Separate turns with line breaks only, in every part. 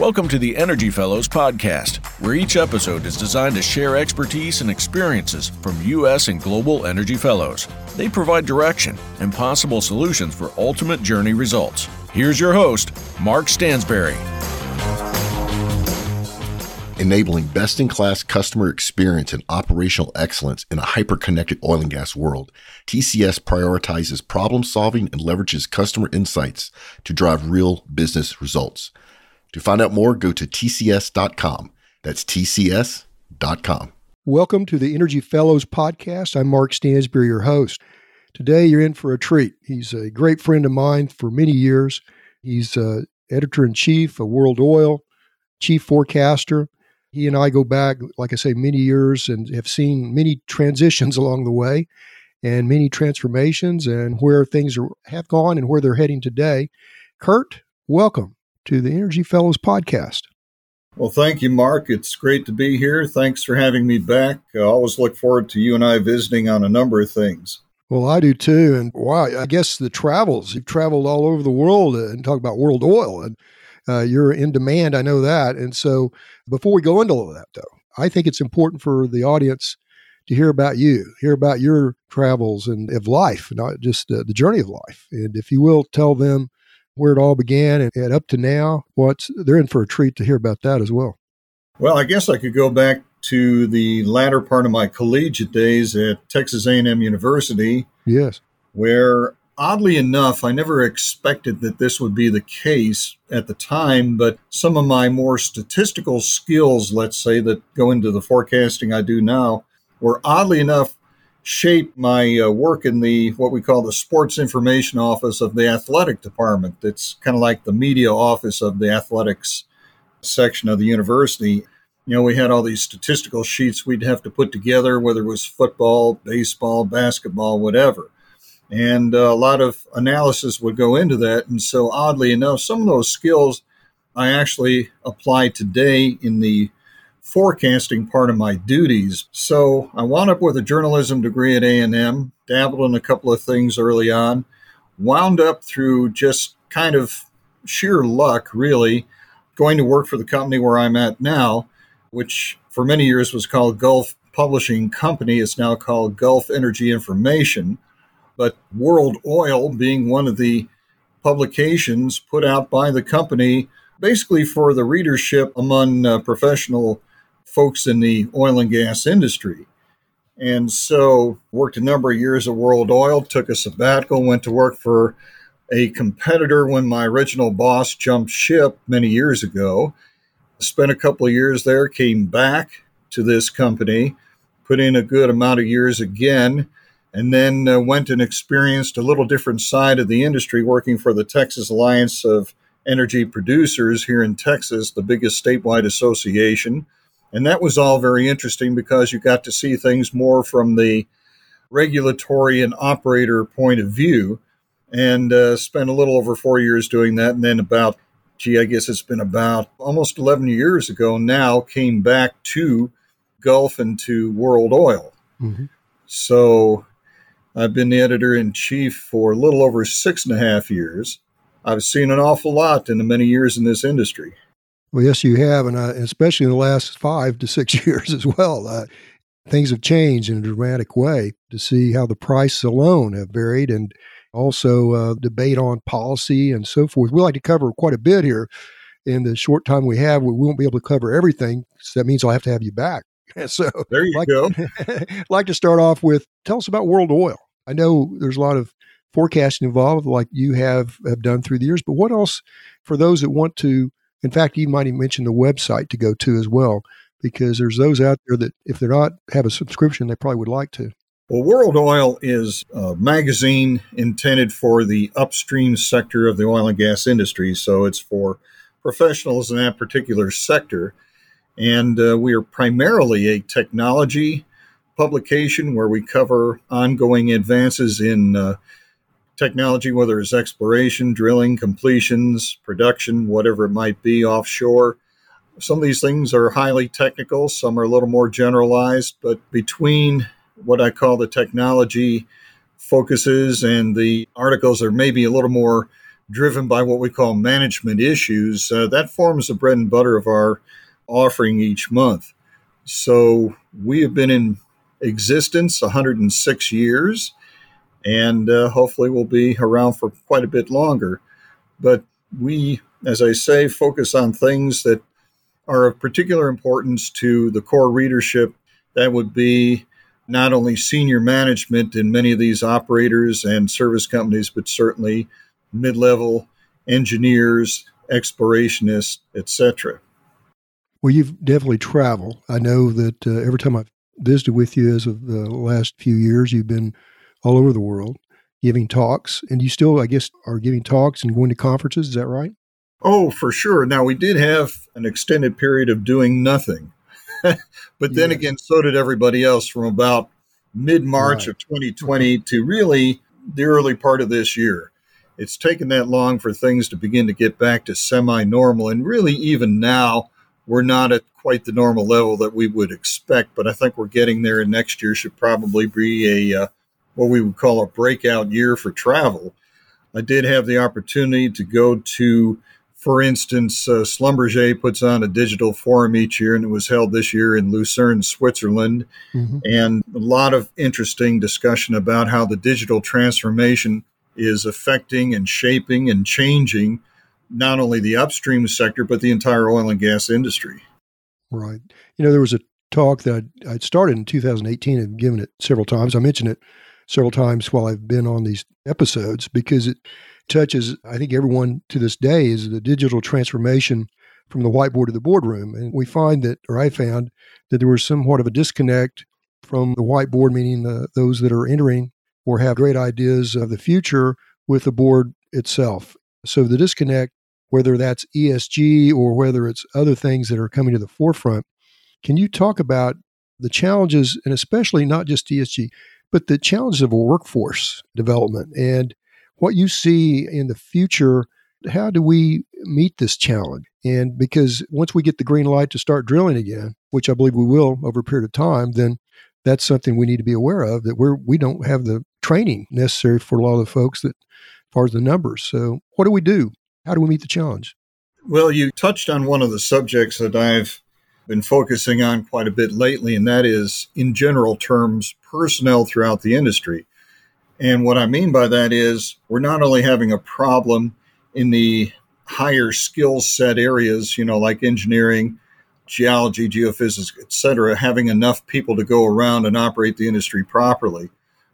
Welcome to the Energy Fellows podcast, where each episode is designed to share expertise and experiences from U.S. and global energy fellows. They provide direction and possible solutions for ultimate journey results. Here's your host, Mark Stansberry.
Enabling best in class customer experience and operational excellence in a hyper connected oil and gas world, TCS prioritizes problem solving and leverages customer insights to drive real business results. To find out more, go to tcs.com. That's tcs.com.
Welcome to the Energy Fellows podcast. I'm Mark Stansberry, your host. Today, you're in for a treat. He's a great friend of mine for many years. He's uh, editor in chief of World Oil, chief forecaster. He and I go back, like I say, many years and have seen many transitions along the way and many transformations and where things are, have gone and where they're heading today. Kurt, welcome to the Energy Fellows podcast.
Well, thank you, Mark. It's great to be here. Thanks for having me back. I always look forward to you and I visiting on a number of things.
Well, I do too. And wow, I guess the travels, you've traveled all over the world and talk about world oil and uh, you're in demand. I know that. And so before we go into all of that, though, I think it's important for the audience to hear about you, hear about your travels and of life, not just uh, the journey of life. And if you will, tell them where it all began and, and up to now. What's they're in for a treat to hear about that as well.
Well, I guess I could go back to the latter part of my collegiate days at Texas A&M University.
Yes.
Where oddly enough, I never expected that this would be the case at the time, but some of my more statistical skills, let's say, that go into the forecasting I do now, were oddly enough shaped my uh, work in the what we call the sports information office of the athletic department. It's kind of like the media office of the athletics section of the university. You know, we had all these statistical sheets we'd have to put together, whether it was football, baseball, basketball, whatever. And uh, a lot of analysis would go into that. And so, oddly enough, some of those skills I actually apply today in the forecasting part of my duties. So I wound up with a journalism degree at A&M, dabbled in a couple of things early on, wound up through just kind of sheer luck, really, going to work for the company where I'm at now, which for many years was called Gulf Publishing Company. It's now called Gulf Energy Information. But World Oil being one of the publications put out by the company basically for the readership among uh, professional folks in the oil and gas industry. And so worked a number of years at World Oil, took a sabbatical, went to work for a competitor when my original boss jumped ship many years ago. Spent a couple of years there, came back to this company, put in a good amount of years again, and then uh, went and experienced a little different side of the industry working for the Texas Alliance of Energy Producers here in Texas, the biggest statewide association. And that was all very interesting because you got to see things more from the regulatory and operator point of view and uh, spent a little over four years doing that. And then about, gee, I guess it's been about almost 11 years ago now, came back to Gulf and to World Oil. Mm-hmm. So I've been the editor in chief for a little over six and a half years. I've seen an awful lot in the many years in this industry.
Well, yes, you have, and uh, especially in the last five to six years as well. Uh, things have changed in a dramatic way to see how the prices alone have varied and also uh, debate on policy and so forth. We like to cover quite a bit here in the short time we have. We won't be able to cover everything. So that means I'll have to have you back. So
there you
like,
go.
like to start off with tell us about World Oil. I know there's a lot of forecasting involved, like you have have done through the years. But what else for those that want to in fact, you might even mention the website to go to as well, because there's those out there that if they're not have a subscription, they probably would like to.
Well, World Oil is a magazine intended for the upstream sector of the oil and gas industry. So it's for professionals in that particular sector. And uh, we are primarily a technology publication where we cover ongoing advances in uh, technology, whether it's exploration, drilling, completions, production, whatever it might be offshore. Some of these things are highly technical, some are a little more generalized, but between what I call the technology focuses and the articles are maybe a little more driven by what we call management issues, uh, that forms the bread and butter of our offering each month. So we have been in existence 106 years, and uh, hopefully we'll be around for quite a bit longer. But we, as I say, focus on things that are of particular importance to the core readership. That would be not only senior management in many of these operators and service companies, but certainly mid level engineers, explorationists, etc.
Well, you've definitely traveled. I know that uh, every time I've visited with you as of the last few years, you've been all over the world giving talks, and you still, I guess, are giving talks and going to conferences. Is that right?
Oh, for sure. Now, we did have an extended period of doing nothing. but then yeah. again, so did everybody else from about mid March right. of 2020 to really the early part of this year. It's taken that long for things to begin to get back to semi normal. And really, even now, we're not at quite the normal level that we would expect, but I think we're getting there. And next year should probably be a uh, what we would call a breakout year for travel. I did have the opportunity to go to for instance, uh, Schlumberger puts on a digital forum each year, and it was held this year in Lucerne, Switzerland. Mm-hmm. And a lot of interesting discussion about how the digital transformation is affecting and shaping and changing not only the upstream sector, but the entire oil and gas industry.
Right. You know, there was a talk that I'd started in 2018 and given it several times. I mentioned it several times while I've been on these episodes because it touches, I think, everyone to this day is the digital transformation from the whiteboard to the boardroom. And we find that, or I found, that there was somewhat of a disconnect from the whiteboard, meaning the, those that are entering or have great ideas of the future with the board itself. So the disconnect, whether that's ESG or whether it's other things that are coming to the forefront, can you talk about the challenges, and especially not just ESG, but the challenges of a workforce development and what you see in the future. How do we meet this challenge? And because once we get the green light to start drilling again, which I believe we will over a period of time, then that's something we need to be aware of that we're we don't have the training necessary for a lot of the folks that as far as the numbers. So what do we do? How do we meet the challenge?
Well, you touched on one of the subjects that I've been focusing on quite a bit lately, and that is, in general terms, personnel throughout the industry. And what I mean by that is we're not only having a problem in the higher skill set areas, you know, like engineering, geology, geophysics, et cetera, having enough people to go around and operate the industry properly.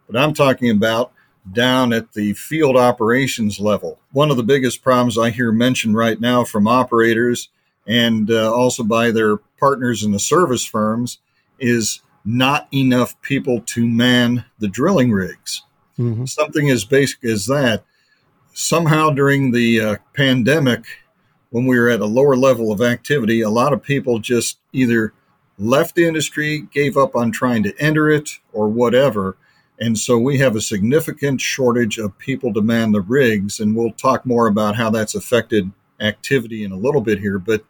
But I'm talking about down at the field operations level. One of the biggest problems I hear mentioned right now from operators and uh, also by their partners in the service firms is not enough people to man the drilling rigs. Mm-hmm. Something as basic as that. Somehow during the uh, pandemic, when we were at a lower level of activity, a lot of people just either left the industry, gave up on trying to enter it, or whatever. And so we have a significant shortage of people to man the rigs. And we'll talk more about how that's affected activity in a little bit here. But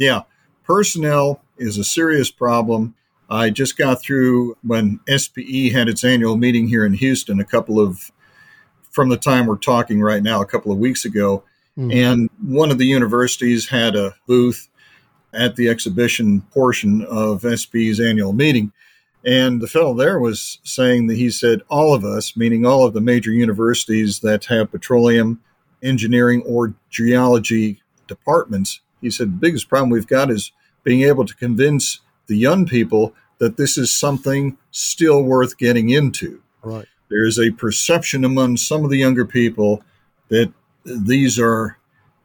yeah, personnel is a serious problem. I just got through when SPE had its annual meeting here in Houston a couple of, from the time we're talking right now, a couple of weeks ago. Mm-hmm. And one of the universities had a booth at the exhibition portion of SPE's annual meeting. And the fellow there was saying that he said, all of us, meaning all of the major universities that have petroleum, engineering, or geology departments, he said, the biggest problem we've got is being able to convince the young people that this is something still worth getting into.
Right.
There is a perception among some of the younger people that these are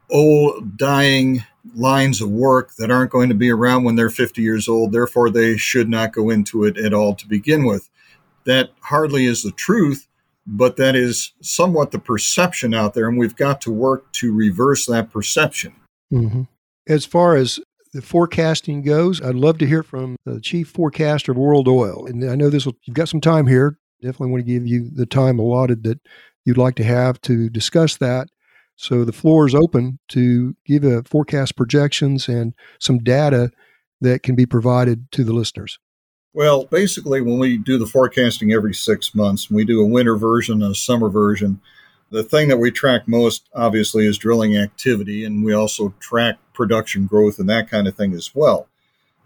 old, dying lines of work that aren't going to be around when they're 50 years old. Therefore, they should not go into it at all to begin with. That hardly is the truth, but that is somewhat the perception out there, and we've got to work to reverse that perception.
Mm-hmm. As far as the forecasting goes, I'd love to hear from the chief forecaster of World Oil. And I know this will, you've got some time here. Definitely want to give you the time allotted that you'd like to have to discuss that. So the floor is open to give a forecast projections and some data that can be provided to the listeners.
Well, basically, when we do the forecasting every six months, we do a winter version and a summer version. The thing that we track most, obviously, is drilling activity, and we also track production growth and that kind of thing as well.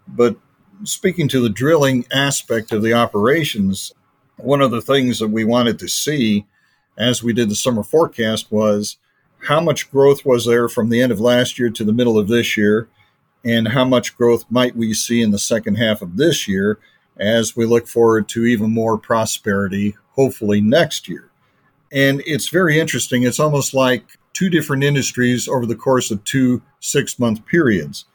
But speaking to the drilling aspect of the operations, one of the things that we wanted to see as we did the summer forecast was how much growth was there from the end of last year to the middle of this year, and how much growth might we see in the second half of this year as we look forward to even more prosperity, hopefully next year. And it's very interesting. It's almost like two different industries over the course of two six month periods.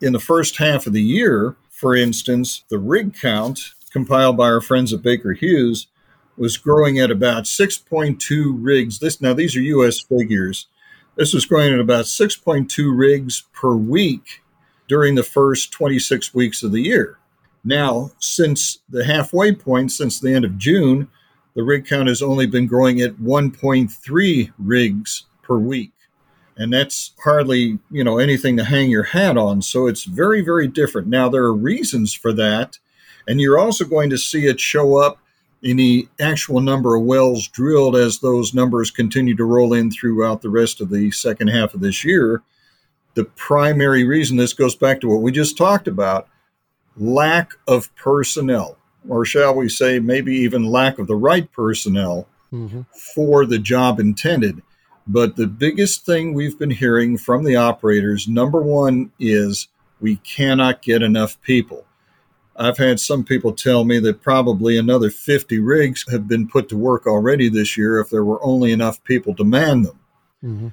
In the first half of the year, for instance, the rig count compiled by our friends at Baker Hughes was growing at about 6.2 rigs. This now these are US figures. This was growing at about 6.2 rigs per week during the first 26 weeks of the year. Now, since the halfway point, since the end of June, the rig count has only been growing at 1.3 rigs per week. And that's hardly, you know, anything to hang your hat on. So it's very, very different. Now, there are reasons for that. And you're also going to see it show up in the actual number of wells drilled as those numbers continue to roll in throughout the rest of the second half of this year. The primary reason this goes back to what we just talked about lack of personnel, or shall we say, maybe even lack of the right personnel mm-hmm. for the job intended. But the biggest thing we've been hearing from the operators number one is we cannot get enough people. I've had some people tell me that probably another 50 rigs have been put to work already this year if there were only enough people to man them. Mm-hmm.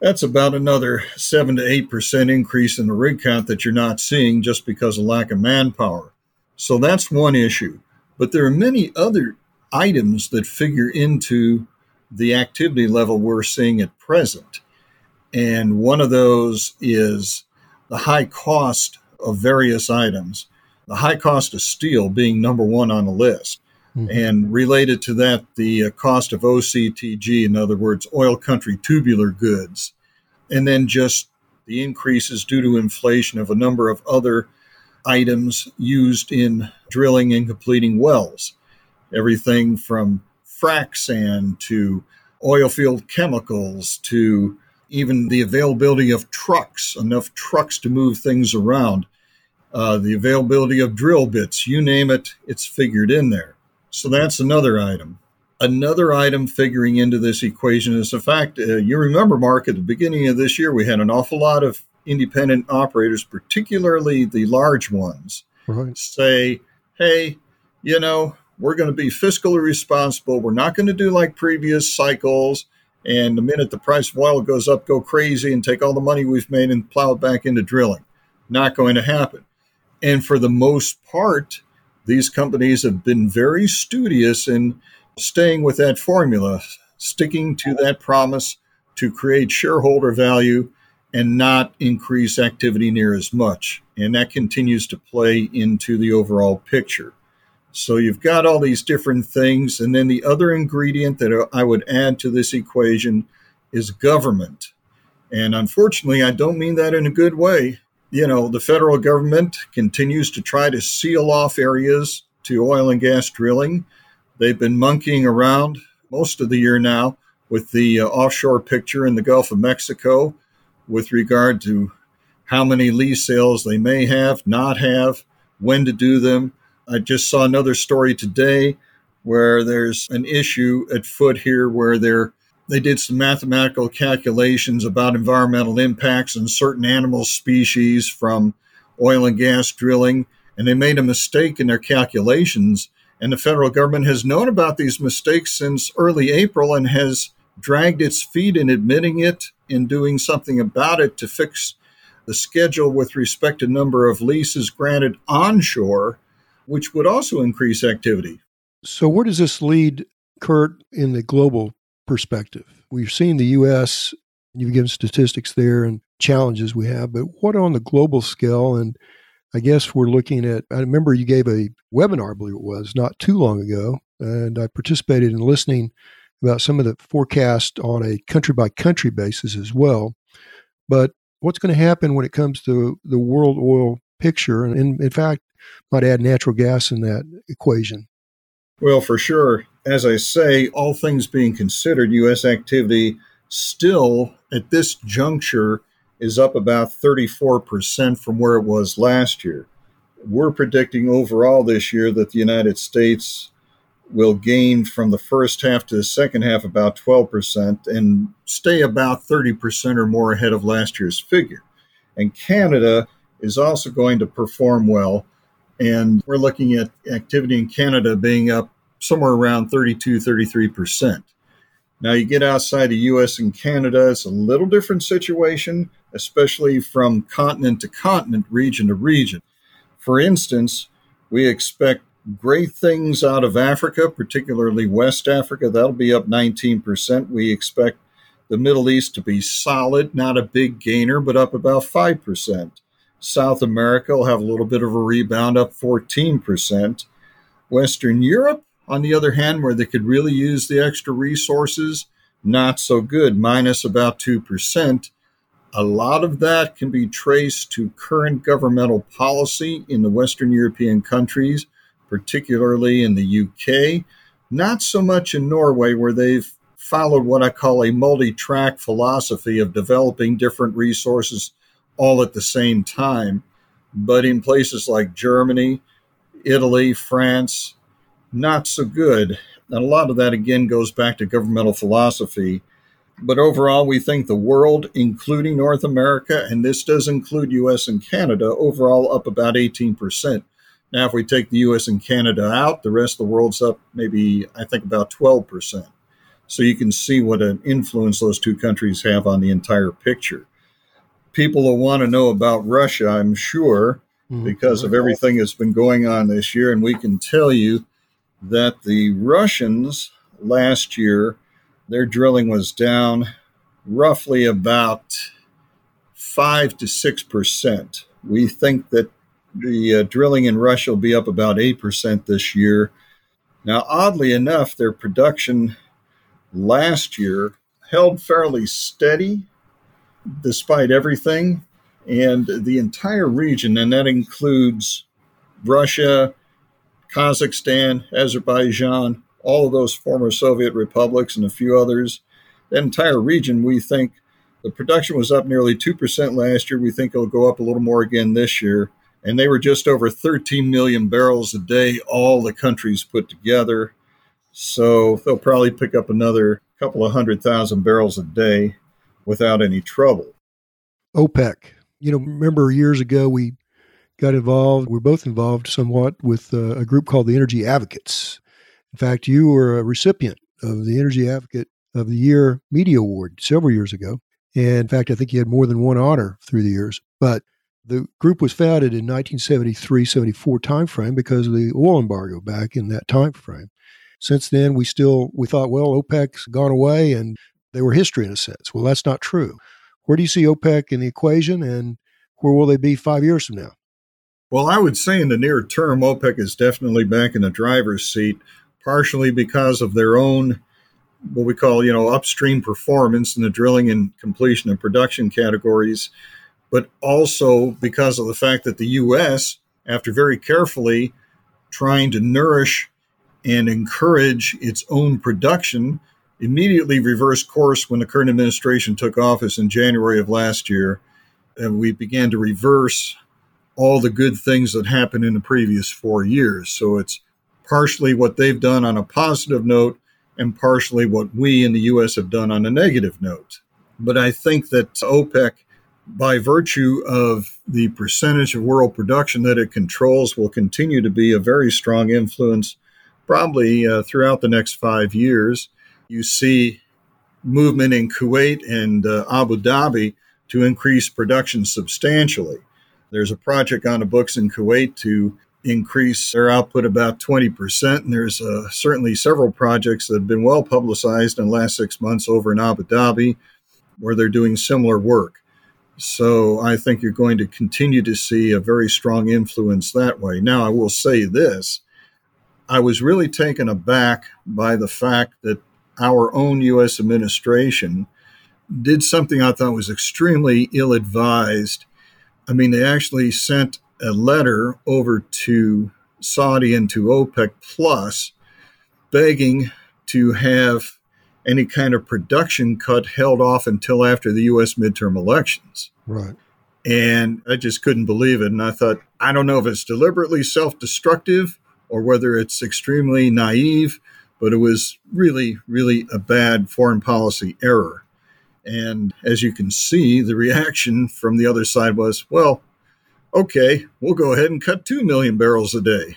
That's about another 7 to 8% increase in the rig count that you're not seeing just because of lack of manpower. So that's one issue. But there are many other items that figure into the activity level we're seeing at present. And one of those is the high cost of various items the high cost of steel being number one on the list. Mm-hmm. And related to that, the uh, cost of OCTG, in other words, oil country tubular goods. And then just the increases due to inflation of a number of other items used in drilling and completing wells. Everything from frac sand to oil field chemicals to even the availability of trucks, enough trucks to move things around uh, the availability of drill bits, you name it, it's figured in there. So that's another item. Another item figuring into this equation is the fact uh, you remember, Mark, at the beginning of this year, we had an awful lot of independent operators, particularly the large ones, right. say, hey, you know, we're going to be fiscally responsible. We're not going to do like previous cycles. And the minute the price of oil goes up, go crazy and take all the money we've made and plow it back into drilling. Not going to happen. And for the most part, these companies have been very studious in staying with that formula, sticking to that promise to create shareholder value and not increase activity near as much. And that continues to play into the overall picture. So you've got all these different things. And then the other ingredient that I would add to this equation is government. And unfortunately, I don't mean that in a good way you know, the federal government continues to try to seal off areas to oil and gas drilling. They've been monkeying around most of the year now with the uh, offshore picture in the Gulf of Mexico with regard to how many lease sales they may have, not have, when to do them. I just saw another story today where there's an issue at foot here where they're they did some mathematical calculations about environmental impacts on certain animal species from oil and gas drilling, and they made a mistake in their calculations. And the federal government has known about these mistakes since early April and has dragged its feet in admitting it and doing something about it to fix the schedule with respect to number of leases granted onshore, which would also increase activity.
So, where does this lead, Kurt, in the global perspective. We've seen the U.S., you've given statistics there and challenges we have, but what on the global scale? And I guess we're looking at, I remember you gave a webinar, I believe it was, not too long ago, and I participated in listening about some of the forecast on a country by country basis as well. But what's going to happen when it comes to the world oil picture? And in, in fact, might add natural gas in that equation.
Well, for sure. as I say, all things being considered, U.S. activity still at this juncture is up about 34% from where it was last year. We're predicting overall this year that the United States will gain from the first half to the second half about 12% and stay about 30% or more ahead of last year's figure. And Canada is also going to perform well. And we're looking at activity in Canada being up somewhere around 32, 33%. Now, you get outside the US and Canada, it's a little different situation, especially from continent to continent, region to region. For instance, we expect great things out of Africa, particularly West Africa. That'll be up 19%. We expect the Middle East to be solid, not a big gainer, but up about 5%. South America will have a little bit of a rebound, up 14%. Western Europe, on the other hand, where they could really use the extra resources, not so good, minus about 2%. A lot of that can be traced to current governmental policy in the Western European countries particularly in the UK, not so much in Norway, where they've followed what I call a multi track philosophy of developing different resources all at the same time. But in places like Germany, Italy, France, not so good. And a lot of that, again, goes back to governmental philosophy. But overall, we think the world, including North America, and this does include US and Canada, overall up about 18%. Now, if we take the US and Canada out, the rest of the world's up maybe, I think, about 12%. So you can see what an influence those two countries have on the entire picture. People will want to know about Russia, I'm sure, mm-hmm. because of everything that's been going on this year. And we can tell you that the Russians last year, their drilling was down roughly about 5 to 6%. We think that the uh, drilling in Russia will be up about 8% this year. Now, oddly enough, their production last year held fairly steady despite everything. And the entire region, and that includes Russia, Kazakhstan, Azerbaijan, all of those former Soviet republics, and a few others, that entire region, we think the production was up nearly 2% last year. We think it'll go up a little more again this year and they were just over 13 million barrels a day, all the countries put together. So they'll probably pick up another couple of hundred thousand barrels a day without any trouble.
OPEC. You know, remember years ago we got involved, we are both involved somewhat with uh, a group called the Energy Advocates. In fact, you were a recipient of the Energy Advocate of the Year Media Award several years ago. And in fact, I think you had more than one honor through the years. But the group was founded in 1973-74 timeframe because of the oil embargo back in that time frame. Since then, we still we thought, well, OPEC's gone away and they were history in a sense. Well, that's not true. Where do you see OPEC in the equation, and where will they be five years from now?
Well, I would say in the near term, OPEC is definitely back in the driver's seat, partially because of their own what we call, you know, upstream performance in the drilling and completion and production categories but also because of the fact that the U.S., after very carefully trying to nourish and encourage its own production, immediately reversed course when the current administration took office in January of last year. And we began to reverse all the good things that happened in the previous four years. So it's partially what they've done on a positive note and partially what we in the U.S. have done on a negative note. But I think that OPEC by virtue of the percentage of world production that it controls, will continue to be a very strong influence probably uh, throughout the next five years. You see movement in Kuwait and uh, Abu Dhabi to increase production substantially. There's a project on the books in Kuwait to increase their output about 20%. And there's uh, certainly several projects that have been well publicized in the last six months over in Abu Dhabi where they're doing similar work. So I think you're going to continue to see a very strong influence that way. Now, I will say this I was really taken aback by the fact that our own U.S. administration did something I thought was extremely ill advised. I mean, they actually sent a letter over to Saudi and to OPEC Plus begging to have any kind of production cut held off until after the U.S. midterm elections.
Right.
And I just couldn't believe it. And I thought, I don't know if it's deliberately self destructive or whether it's extremely naive, but it was really, really a bad foreign policy error. And as you can see, the reaction from the other side was, well, okay, we'll go ahead and cut 2 million barrels a day.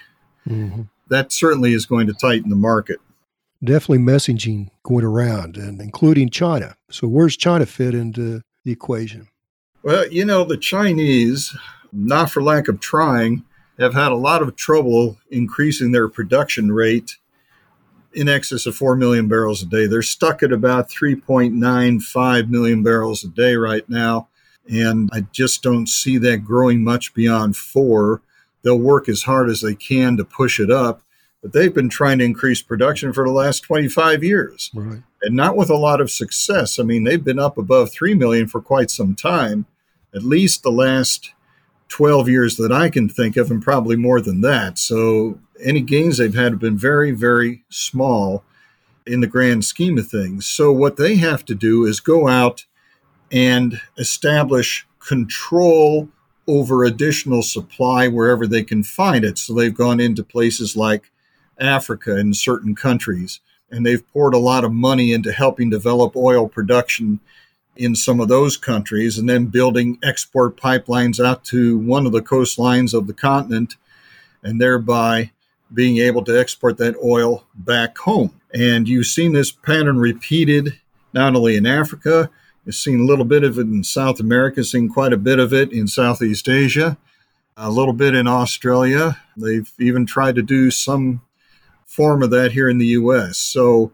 Mm-hmm. That certainly is going to tighten the market.
Definitely messaging going around, and including China. So, where's China fit into the equation?
Well, you know, the Chinese, not for lack of trying, have had a lot of trouble increasing their production rate in excess of 4 million barrels a day. They're stuck at about 3.95 million barrels a day right now. And I just don't see that growing much beyond four. They'll work as hard as they can to push it up, but they've been trying to increase production for the last 25 years. Right. And not with a lot of success. I mean, they've been up above 3 million for quite some time, at least the last 12 years that I can think of, and probably more than that. So any gains they've had have been very, very small in the grand scheme of things. So what they have to do is go out and establish control over additional supply wherever they can find it. So they've gone into places like Africa and certain countries, and they've poured a lot of money into helping develop oil production in some of those countries and then building export pipelines out to one of the coastlines of the continent and thereby being able to export that oil back home. And you've seen this pattern repeated not only in Africa, you've seen a little bit of it in South America, seen quite a bit of it in Southeast Asia, a little bit in Australia. They've even tried to do some form of that here in the US. So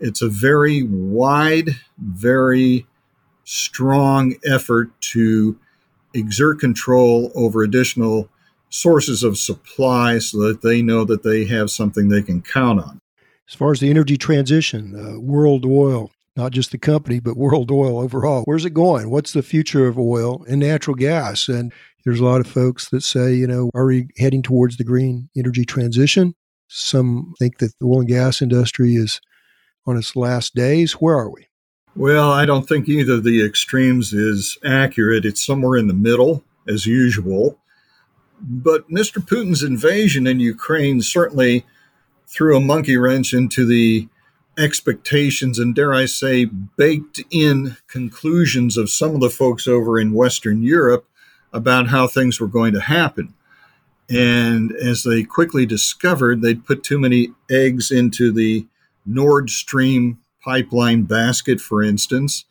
it's a very wide, very strong effort to exert control over additional sources of supply so that they know that they have something they can count on.
As far as the energy transition, uh, World Oil, not just the company, but World Oil overall, where's it going? What's the future of oil and natural gas? And there's a lot of folks that say, you know, are we heading towards the green energy transition? Some think that the oil and gas industry is on its last days. Where are we?
Well, I don't think either of the extremes is accurate. It's somewhere in the middle, as usual. But Mr. Putin's invasion in Ukraine certainly threw a monkey wrench into the expectations and, dare I say, baked in conclusions of some of the folks over in Western Europe about how things were going to happen. And as they quickly discovered, they'd put too many eggs into the Nord Stream pipeline basket, for instance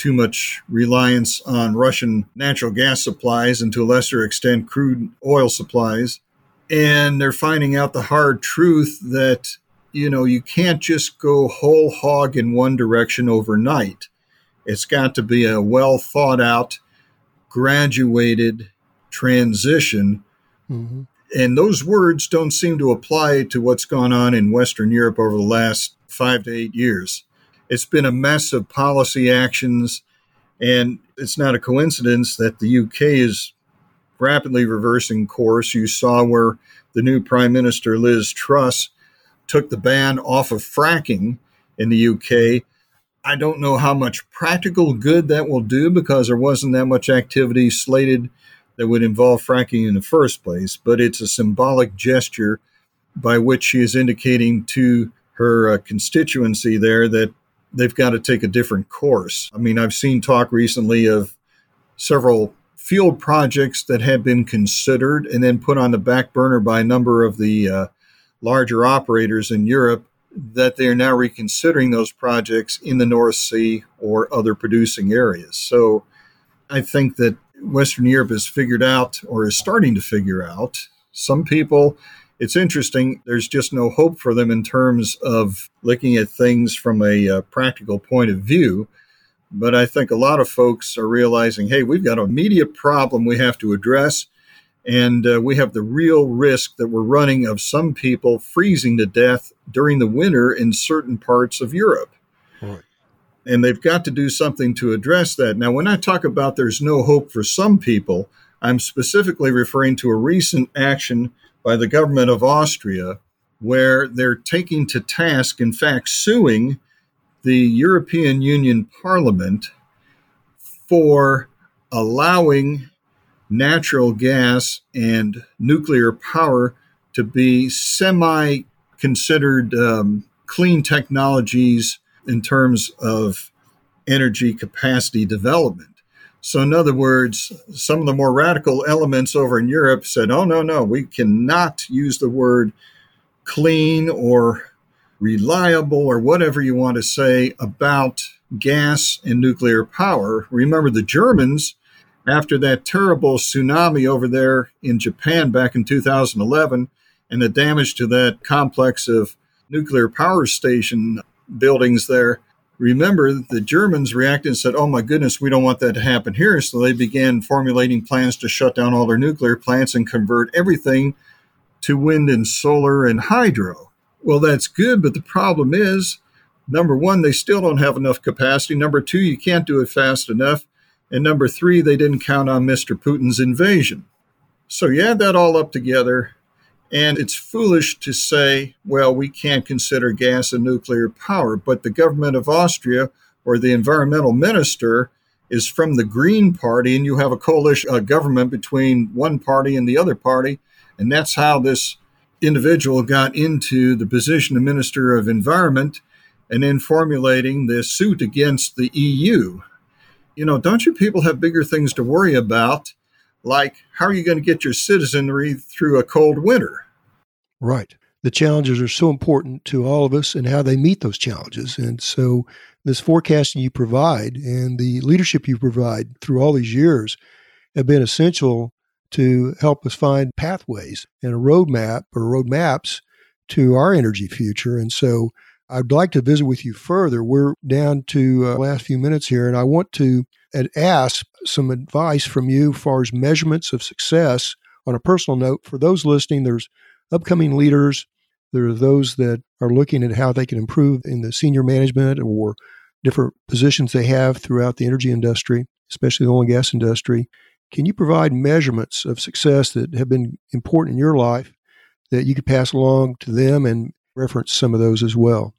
too much reliance on Russian natural gas supplies and to a lesser extent crude oil supplies. And they're finding out the hard truth that, you know, you can't just go whole hog in one direction overnight. It's got to be a well thought out, graduated transition. Mm-hmm. And those words don't seem to apply to what's gone on in Western Europe over the last five to eight years. It's been a mess of policy actions. And it's not a coincidence that the UK is rapidly reversing course. You saw where the new Prime Minister, Liz Truss, took the ban off of fracking in the UK. I don't know how much practical good that will do because there wasn't that much activity slated that would involve fracking in the first place, but it's a symbolic gesture by which she is indicating to her uh, constituency there that they've got to take a different course. I mean, I've seen talk recently of several field projects that had been considered and then put on the back burner by a number of the uh, larger operators in Europe that they are now reconsidering those projects in the North Sea or other producing areas. So I think that Western Europe has figured out or is starting to figure out. Some people it's interesting. There's just no hope for them in terms of looking at things from a uh, practical point of view. But I think a lot of folks are realizing, hey, we've got an immediate problem we have to address. And uh, we have the real risk that we're running of some people freezing to death during the winter in certain parts of Europe. Right. And they've got to do something to address that. Now, when I talk about there's no hope for some people, I'm specifically referring to a recent action by the government of Austria where they're taking to task, in fact, suing the European Union Parliament for allowing natural gas and nuclear power to be semi considered um, clean technologies in terms of energy capacity development. So, in other words, some of the more radical elements over in Europe said, oh, no, no, we cannot use the word clean or reliable or whatever you want to say about gas and nuclear power. Remember, the Germans, after that terrible tsunami over there in Japan back in 2011 and the damage to that complex of nuclear power station buildings there, remember the Germans reacted and said, Oh my goodness, we don't want that to happen here. So they began formulating plans to shut down all their nuclear plants and convert everything to wind and solar and hydro. Well, that's good, but the problem is number one, they still don't have enough capacity. Number two, you can't do it fast enough. And number three, they didn't count on Mr. Putin's invasion. So you add that all up together, and it's foolish to say, well, we can't consider gas and nuclear power. But the government of Austria or the environmental minister is from the Green Party, and you have a coalition a government between one party and the other party. And that's how this individual got into the position of Minister of Environment and then formulating this suit against the EU. You know, don't you people have bigger things to worry about like how are you going to get your citizenry through a cold winter?
Right. The challenges are so important to all of us and how they meet those challenges. And so, this forecasting you provide and the leadership you provide through all these years have been essential to help us find pathways and a roadmap or roadmaps to our energy future. And so, I'd like to visit with you further. We're down to uh, last few minutes here, and I want to ask some advice from you as far as measurements of success on a personal note. For those listening, there's upcoming leaders, there are those that are looking at how they can improve in the senior management or different positions they have throughout the energy industry, especially the oil and gas industry. Can you provide measurements of success that have been important in your life that you could pass along to them and reference some of those as well?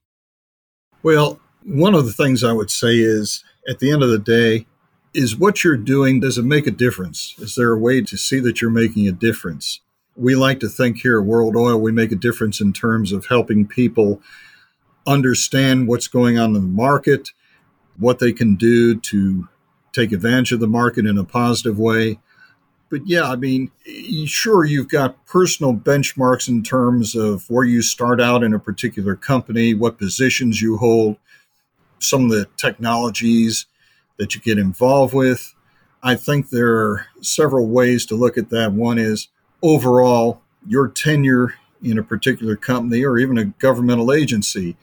Well, one of the things I would say is at the end of the day, is what you're doing, does it make a difference? Is there a way to see that you're making a difference? We like to think here at World Oil, we make a difference in terms of helping people understand what's going on in the market, what they can do to take advantage of the market in a positive way. But yeah, I mean, sure, you've got personal benchmarks in terms of where you start out in a particular company, what positions you hold, some of the technologies that you get involved with. I think there are several ways to look at that. One is overall, your tenure in a particular company or even a governmental agency.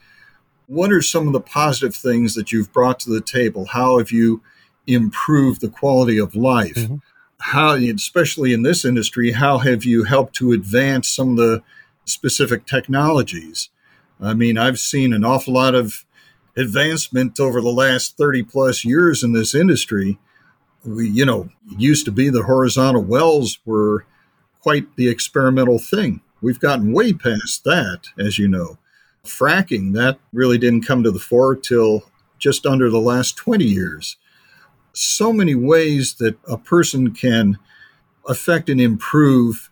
What are some of the positive things that you've brought to the table? How have you improved the quality of life? Mm-hmm. How, especially in this industry, how have you helped to advance some of the specific technologies? I mean, I've seen an awful lot of advancement over the last 30 plus years in this industry. We, you know, used to be the horizontal wells were quite the experimental thing. We've gotten way past that, as you know. Fracking, that really didn't come to the fore till just under the last 20 years. So many ways that a person can affect and improve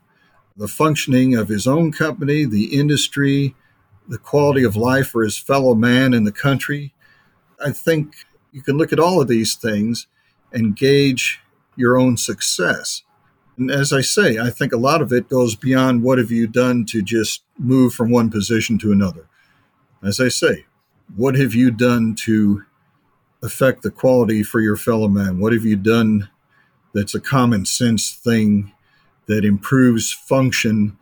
the functioning of his own company, the industry, the quality of life for his fellow man in the country. I think you can look at all of these things and gauge your own success. And as I say, I think a lot of it goes beyond what have you done to just move from one position to another. As I say, what have you done to affect the quality for your fellow man? What have you done that's a common sense thing that improves function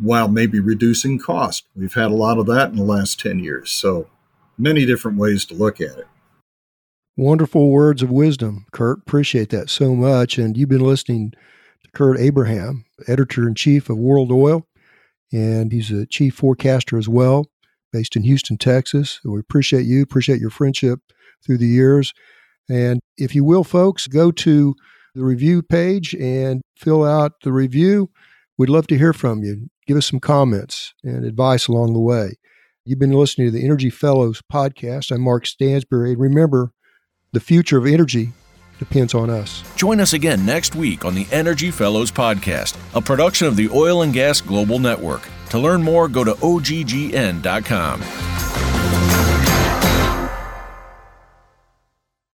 while maybe reducing cost. We've had a lot of that in the last 10 years. So many different ways to look at it.
Wonderful words of wisdom, Kurt. Appreciate that so much. And you've been listening to Kurt Abraham, editor in chief of World Oil, and he's a chief forecaster as well, based in Houston, Texas. We appreciate you, appreciate your friendship through the years. And if you will, folks, go to the review page and fill out the review. We'd love to hear from you. give us some comments and advice along the way. You've been listening to the Energy Fellows podcast. I'm Mark Stansberry. And remember, the future of energy depends on us.
Join us again next week on the Energy Fellows podcast, a production of the Oil and Gas Global Network. To learn more, go to oggn.com.